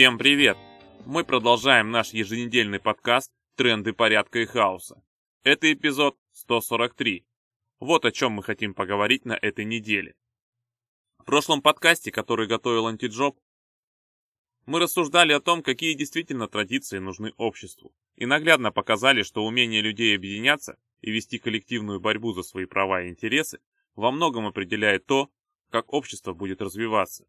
Всем привет! Мы продолжаем наш еженедельный подкаст «Тренды порядка и хаоса». Это эпизод 143. Вот о чем мы хотим поговорить на этой неделе. В прошлом подкасте, который готовил антиджоп, мы рассуждали о том, какие действительно традиции нужны обществу, и наглядно показали, что умение людей объединяться и вести коллективную борьбу за свои права и интересы во многом определяет то, как общество будет развиваться.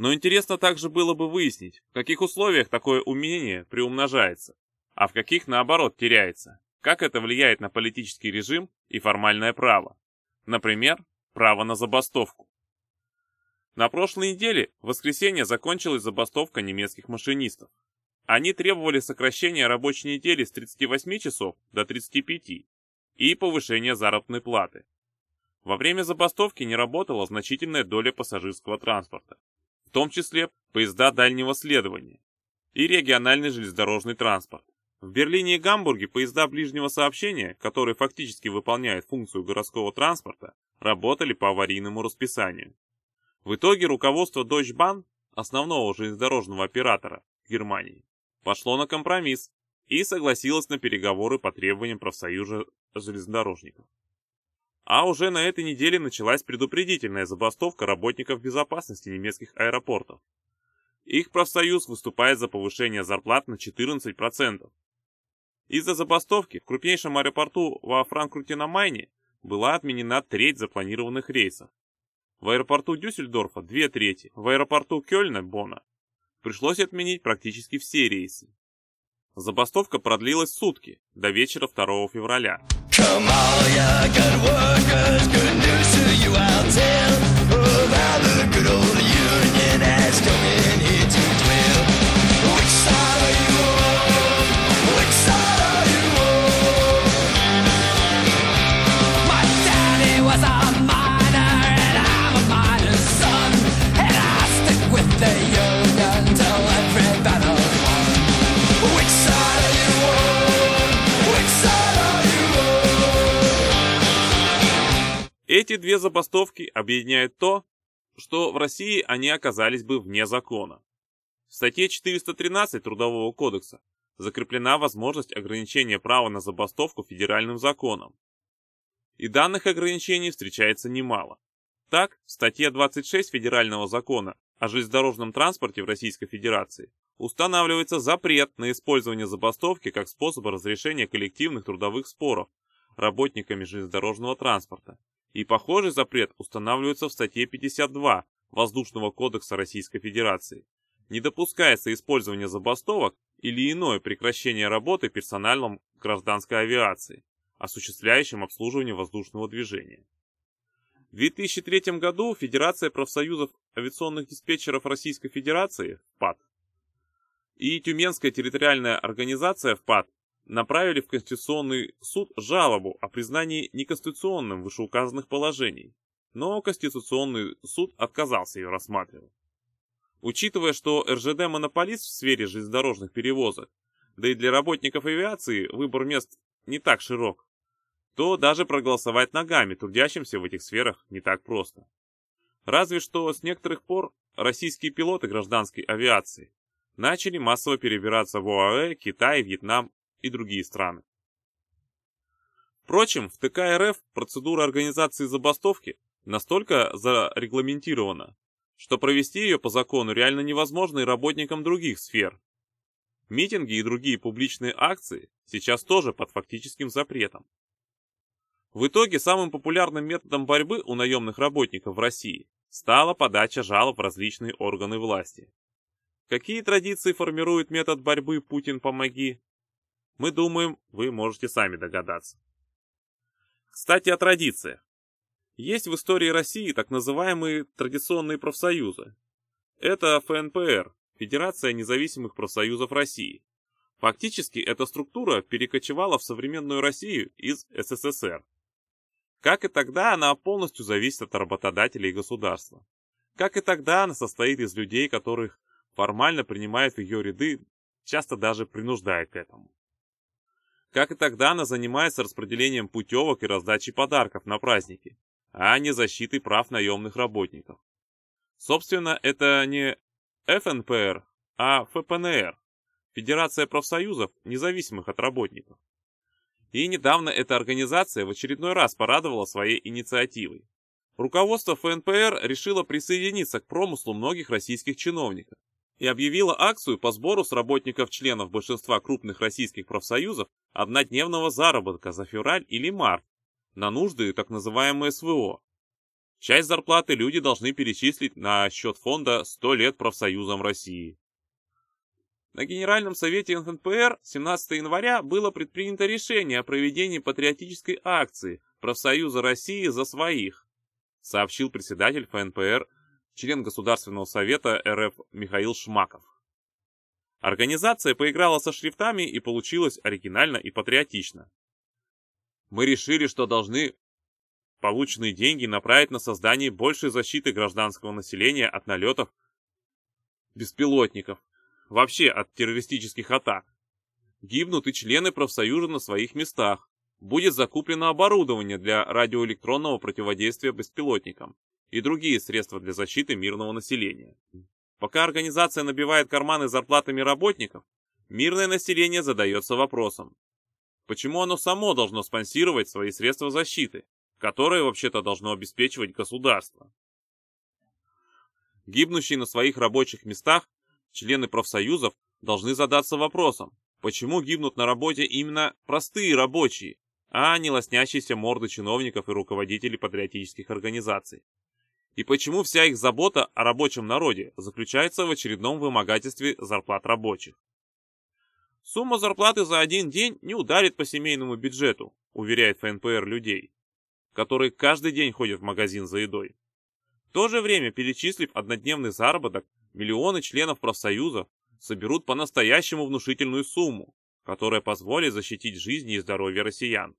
Но интересно также было бы выяснить, в каких условиях такое умение приумножается, а в каких, наоборот, теряется, как это влияет на политический режим и формальное право. Например, право на забастовку. На прошлой неделе, в воскресенье, закончилась забастовка немецких машинистов. Они требовали сокращения рабочей недели с 38 часов до 35 и повышения заработной платы. Во время забастовки не работала значительная доля пассажирского транспорта, в том числе поезда дальнего следования и региональный железнодорожный транспорт. В Берлине и Гамбурге поезда ближнего сообщения, которые фактически выполняют функцию городского транспорта, работали по аварийному расписанию. В итоге руководство Deutsche Bahn, основного железнодорожного оператора Германии, пошло на компромисс и согласилось на переговоры по требованиям профсоюза железнодорожников. А уже на этой неделе началась предупредительная забастовка работников безопасности немецких аэропортов. Их профсоюз выступает за повышение зарплат на 14%. Из-за забастовки в крупнейшем аэропорту во Франкфурте на Майне была отменена треть запланированных рейсов. В аэропорту Дюссельдорфа две трети, в аэропорту Кёльна, Бона, пришлось отменить практически все рейсы. Забастовка продлилась сутки, до вечера 2 февраля. Come all ya good workers, good news to you I'll tell. Of how the Эти две забастовки объединяют то, что в России они оказались бы вне закона. В статье 413 Трудового кодекса закреплена возможность ограничения права на забастовку федеральным законом. И данных ограничений встречается немало. Так, в статье 26 Федерального закона о железнодорожном транспорте в Российской Федерации устанавливается запрет на использование забастовки как способа разрешения коллективных трудовых споров работниками железнодорожного транспорта и похожий запрет устанавливается в статье 52 Воздушного кодекса Российской Федерации. Не допускается использование забастовок или иное прекращение работы персоналом гражданской авиации, осуществляющим обслуживание воздушного движения. В 2003 году Федерация профсоюзов авиационных диспетчеров Российской Федерации ФПАД и Тюменская территориальная организация ФПАД направили в Конституционный суд жалобу о признании неконституционным вышеуказанных положений, но Конституционный суд отказался ее рассматривать. Учитывая, что РЖД монополист в сфере железнодорожных перевозок, да и для работников авиации выбор мест не так широк, то даже проголосовать ногами трудящимся в этих сферах не так просто. Разве что с некоторых пор российские пилоты гражданской авиации начали массово перебираться в ОАЭ, Китай, Вьетнам и другие страны. Впрочем, в ТК РФ процедура организации забастовки настолько зарегламентирована, что провести ее по закону реально невозможно и работникам других сфер. Митинги и другие публичные акции сейчас тоже под фактическим запретом. В итоге самым популярным методом борьбы у наемных работников в России стала подача жалоб в различные органы власти. Какие традиции формирует метод борьбы «Путин, помоги»? Мы думаем, вы можете сами догадаться. Кстати, о традициях. Есть в истории России так называемые традиционные профсоюзы. Это ФНПР, Федерация независимых профсоюзов России. Фактически эта структура перекочевала в современную Россию из СССР. Как и тогда, она полностью зависит от работодателей и государства. Как и тогда, она состоит из людей, которых формально принимают в ее ряды, часто даже принуждая к этому. Как и тогда, она занимается распределением путевок и раздачей подарков на праздники, а не защитой прав наемных работников. Собственно, это не ФНПР, а ФПНР – Федерация профсоюзов, независимых от работников. И недавно эта организация в очередной раз порадовала своей инициативой. Руководство ФНПР решило присоединиться к промыслу многих российских чиновников и объявило акцию по сбору с работников-членов большинства крупных российских профсоюзов однодневного заработка за февраль или март на нужды так называемое СВО. Часть зарплаты люди должны перечислить на счет фонда «100 лет профсоюзам России». На Генеральном совете НХНПР 17 января было предпринято решение о проведении патриотической акции «Профсоюза России за своих», сообщил председатель ФНПР, член Государственного совета РФ Михаил Шмаков. Организация поиграла со шрифтами и получилось оригинально и патриотично. Мы решили, что должны полученные деньги направить на создание большей защиты гражданского населения от налетов беспилотников, вообще от террористических атак. Гибнут и члены профсоюза на своих местах, будет закуплено оборудование для радиоэлектронного противодействия беспилотникам и другие средства для защиты мирного населения. Пока организация набивает карманы зарплатами работников, мирное население задается вопросом, почему оно само должно спонсировать свои средства защиты, которые вообще-то должно обеспечивать государство. Гибнущие на своих рабочих местах члены профсоюзов должны задаться вопросом, почему гибнут на работе именно простые рабочие, а не лоснящиеся морды чиновников и руководителей патриотических организаций. И почему вся их забота о рабочем народе заключается в очередном вымогательстве зарплат рабочих? Сумма зарплаты за один день не ударит по семейному бюджету, уверяет ФНПР людей, которые каждый день ходят в магазин за едой. В то же время, перечислив однодневный заработок, миллионы членов профсоюзов соберут по-настоящему внушительную сумму, которая позволит защитить жизни и здоровье россиян.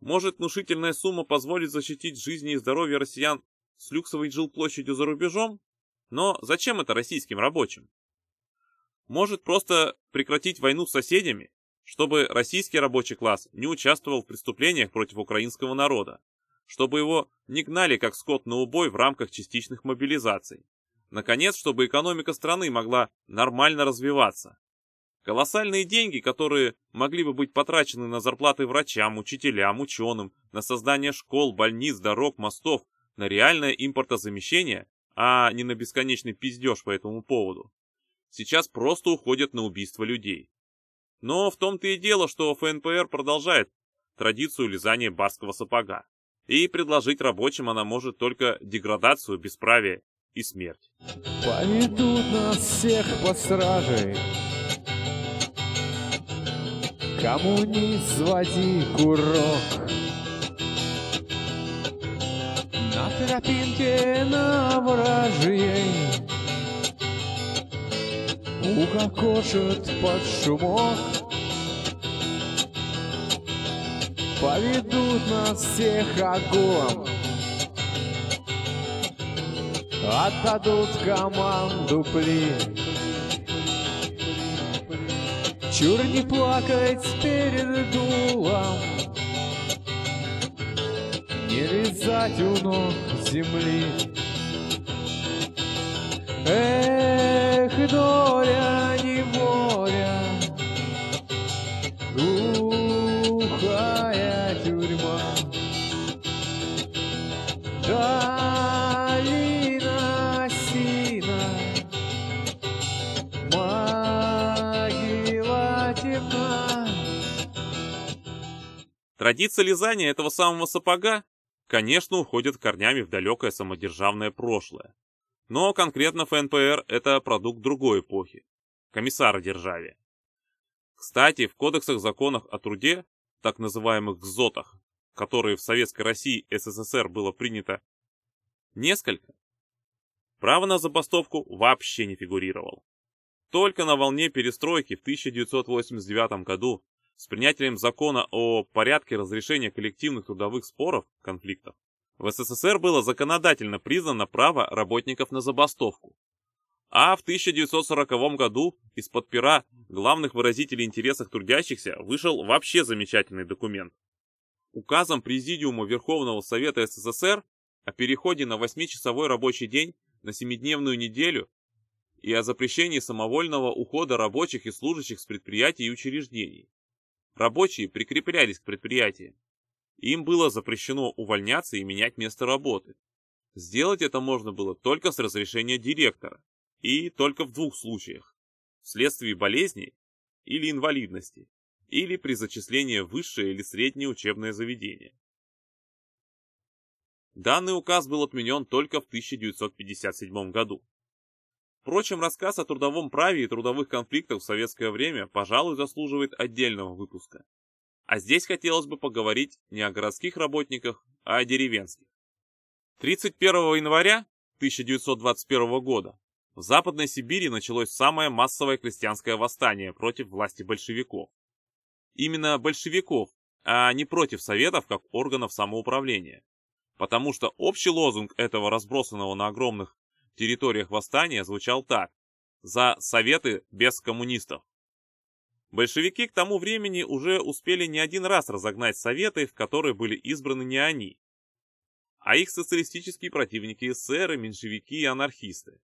Может, внушительная сумма позволит защитить жизни и здоровье россиян с люксовой жилплощадью за рубежом? Но зачем это российским рабочим? Может, просто прекратить войну с соседями, чтобы российский рабочий класс не участвовал в преступлениях против украинского народа, чтобы его не гнали как скот на убой в рамках частичных мобилизаций. Наконец, чтобы экономика страны могла нормально развиваться, Колоссальные деньги, которые могли бы быть потрачены на зарплаты врачам, учителям, ученым, на создание школ, больниц, дорог, мостов, на реальное импортозамещение, а не на бесконечный пиздеж по этому поводу, сейчас просто уходят на убийство людей. Но в том-то и дело, что ФНПР продолжает традицию лизания барского сапога, и предложить рабочим она может только деградацию, бесправие и смерть. Поведут нас всех по стражей Кому не своди курок тропинке на вражьей Укокошит под шумок. Поведут нас всех огонь. Отдадут команду плен Чур не плакать перед дулом, Не лизать у ног земли. Эх, доля, неволя, Глухая тюрьма. Долина сина, Традиция лизания этого самого сапога, конечно, уходит корнями в далекое самодержавное прошлое. Но конкретно ФНПР – это продукт другой эпохи – комиссара державе. Кстати, в кодексах законах о труде, так называемых ГЗОТах, которые в Советской России СССР было принято несколько, право на забастовку вообще не фигурировало. Только на волне перестройки в 1989 году с принятием закона о порядке разрешения коллективных трудовых споров, конфликтов, в СССР было законодательно признано право работников на забастовку. А в 1940 году из-под пера главных выразителей интересов трудящихся вышел вообще замечательный документ. Указом Президиума Верховного Совета СССР о переходе на 8-часовой рабочий день на 7-дневную неделю и о запрещении самовольного ухода рабочих и служащих с предприятий и учреждений. Рабочие прикреплялись к предприятиям. Им было запрещено увольняться и менять место работы. Сделать это можно было только с разрешения директора и только в двух случаях. Вследствие болезни или инвалидности, или при зачислении в высшее или среднее учебное заведение. Данный указ был отменен только в 1957 году. Впрочем, рассказ о трудовом праве и трудовых конфликтах в советское время, пожалуй, заслуживает отдельного выпуска. А здесь хотелось бы поговорить не о городских работниках, а о деревенских. 31 января 1921 года в Западной Сибири началось самое массовое крестьянское восстание против власти большевиков. Именно большевиков, а не против советов как органов самоуправления. Потому что общий лозунг этого разбросанного на огромных территориях восстания звучал так «За советы без коммунистов». Большевики к тому времени уже успели не один раз разогнать советы, в которые были избраны не они, а их социалистические противники эсеры, меньшевики и анархисты.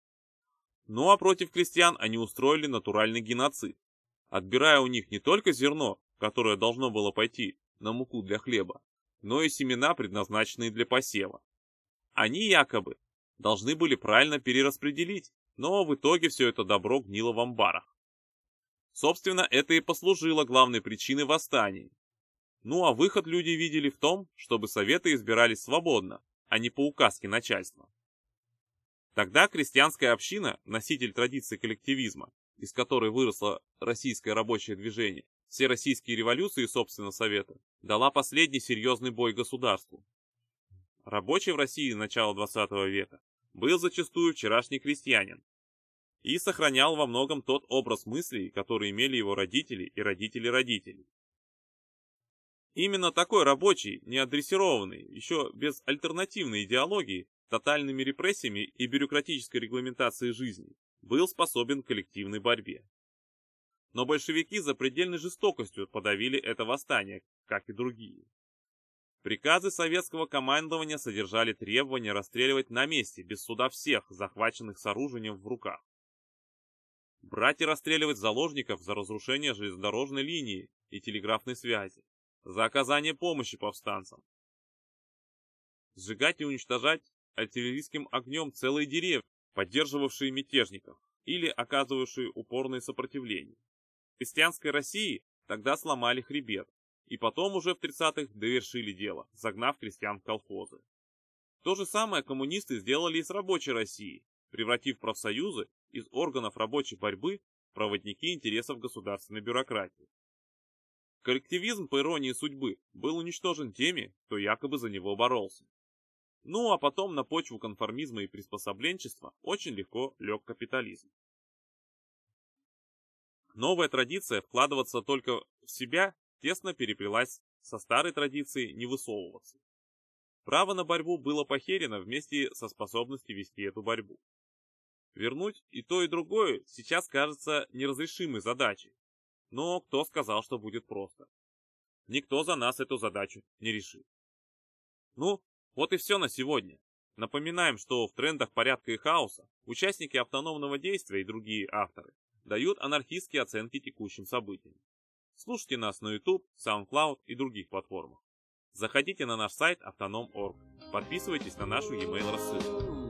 Ну а против крестьян они устроили натуральный геноцид, отбирая у них не только зерно, которое должно было пойти на муку для хлеба, но и семена, предназначенные для посева. Они якобы должны были правильно перераспределить, но в итоге все это добро гнило в амбарах. Собственно, это и послужило главной причиной восстаний. Ну а выход люди видели в том, чтобы советы избирались свободно, а не по указке начальства. Тогда крестьянская община, носитель традиции коллективизма, из которой выросло российское рабочее движение, все российские революции, собственно, Совета, дала последний серьезный бой государству. Рабочий в России начала 20 века был зачастую вчерашний крестьянин и сохранял во многом тот образ мыслей, который имели его родители и родители родителей. Именно такой рабочий, неадресированный, еще без альтернативной идеологии, тотальными репрессиями и бюрократической регламентацией жизни, был способен к коллективной борьбе. Но большевики за предельной жестокостью подавили это восстание, как и другие. Приказы советского командования содержали требование расстреливать на месте, без суда всех, захваченных с оружием в руках. Брать и расстреливать заложников за разрушение железнодорожной линии и телеграфной связи, за оказание помощи повстанцам. Сжигать и уничтожать артиллерийским огнем целые деревни, поддерживавшие мятежников или оказывавшие упорное сопротивление. В крестьянской России тогда сломали хребет, и потом уже в 30-х довершили дело, загнав крестьян в колхозы. То же самое коммунисты сделали и с рабочей Россией, превратив профсоюзы из органов рабочей борьбы в проводники интересов государственной бюрократии. Коллективизм, по иронии судьбы, был уничтожен теми, кто якобы за него боролся. Ну а потом на почву конформизма и приспособленчества очень легко лег капитализм. Новая традиция вкладываться только в себя тесно переплелась со старой традицией не высовываться. Право на борьбу было похерено вместе со способностью вести эту борьбу. Вернуть и то, и другое сейчас кажется неразрешимой задачей. Но кто сказал, что будет просто? Никто за нас эту задачу не решит. Ну, вот и все на сегодня. Напоминаем, что в трендах порядка и хаоса участники автономного действия и другие авторы дают анархистские оценки текущим событиям. Слушайте нас на YouTube, SoundCloud и других платформах. Заходите на наш сайт autonom.org. Подписывайтесь на нашу e-mail рассылку.